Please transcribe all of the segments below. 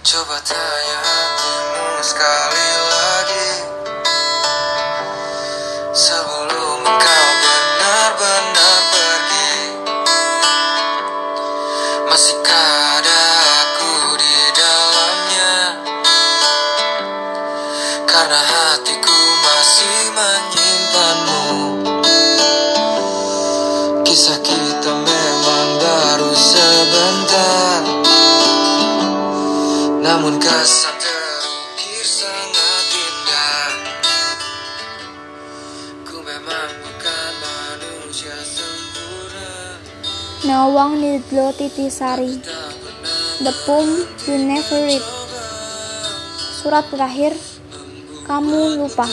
Coba tanya hatimu sekali lagi. Sebelum engkau benar-benar pergi Masihkah ada aku di dalamnya? Karena hatiku masih menyimpanmu. Kisah kita memang baru sebentar Namun kesan terukir sangat indah. Ku memang bukan manusia sempurna. Nawang Nidlo Titisari. The Poem You Never Read. Surat terakhir. Kamu lupa.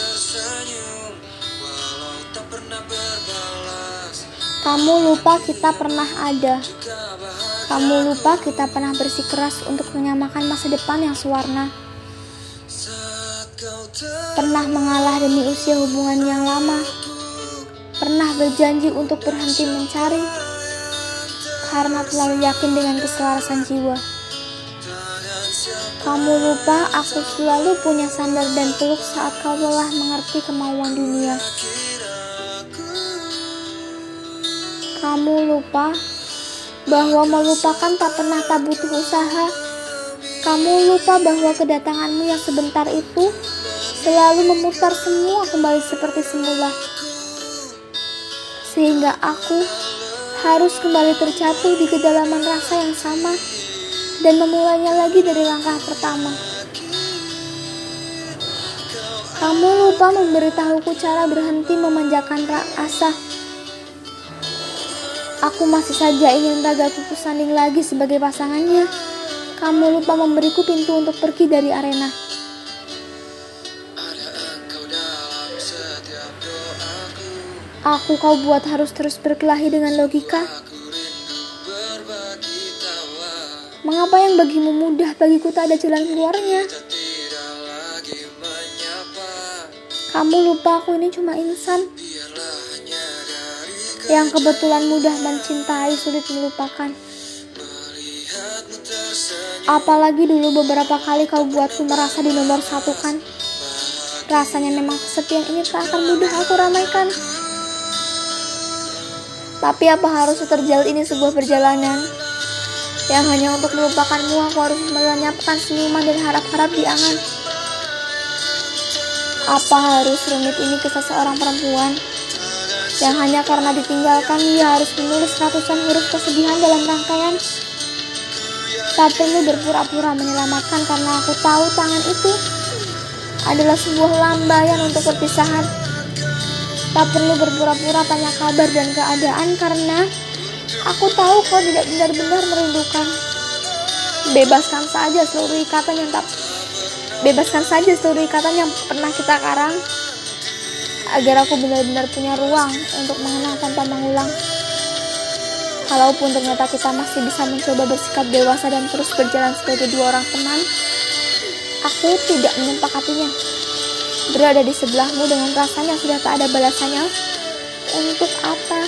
Kamu lupa kita pernah ada Kamu lupa kita pernah bersikeras untuk menyamakan masa depan yang sewarna. Pernah mengalah demi usia hubungan yang lama. Pernah berjanji untuk berhenti mencari Karena terlalu yakin dengan keselarasan jiwa. Kamu lupa aku selalu punya sandar dan peluk saat kau lelah mengerti kemauan dunia. Kamu lupa bahwa melupakan tak pernah tak butuh usaha. Kamu lupa bahwa kedatanganmu yang sebentar itu selalu memutar semua kembali seperti semula. Sehingga aku harus kembali terjatuh di kedalaman rasa yang sama dan memulainya lagi dari langkah pertama. Kamu lupa memberitahuku cara berhenti memanjakan asa. Aku masih saja ingin ragaku kusanding lagi sebagai pasangannya. Kamu lupa memberiku pintu untuk pergi dari arena. Aku kau buat harus terus berkelahi dengan logika. Mengapa yang bagimu mudah bagiku tak ada jalan keluarnya? Kamu lupa aku ini cuma insan yang kebetulan mudah mencintai sulit melupakan. Apalagi dulu beberapa kali kau buatku merasa di nomor satu kan. Rasanya memang kesepian ini tak akan mudah aku ramaikan. Tapi apa harus terjal ini sebuah perjalanan? Yang hanya untuk melupakanmu aku harus melenyapkan senyuman dan harap-harap di angan. Apa harus rumit ini kisah seorang perempuan? Yang hanya karena ditinggalkan ia harus menulis ratusan huruf kesedihan dalam rangkaian Tak perlu berpura-pura menyelamatkan karena aku tahu tangan itu adalah sebuah lambaian untuk perpisahan. Tak perlu berpura-pura tanya kabar dan keadaan karena aku tahu kau tidak benar-benar merindukan. Bebaskan saja seluruh ikatan yang tak bebaskan saja seluruh ikatan yang pernah kita karang agar aku benar-benar punya ruang untuk mengenang tanpa mengulang. Kalaupun ternyata kita masih bisa mencoba bersikap dewasa dan terus berjalan sebagai dua orang teman, aku tidak menyepakatinya. Berada di sebelahmu dengan rasanya sudah tak ada balasannya. Untuk apa?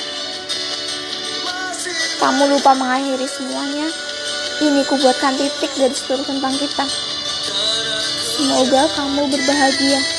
Kamu lupa mengakhiri semuanya. Ini kubuatkan titik dari seluruh tentang kita. Semoga kamu berbahagia.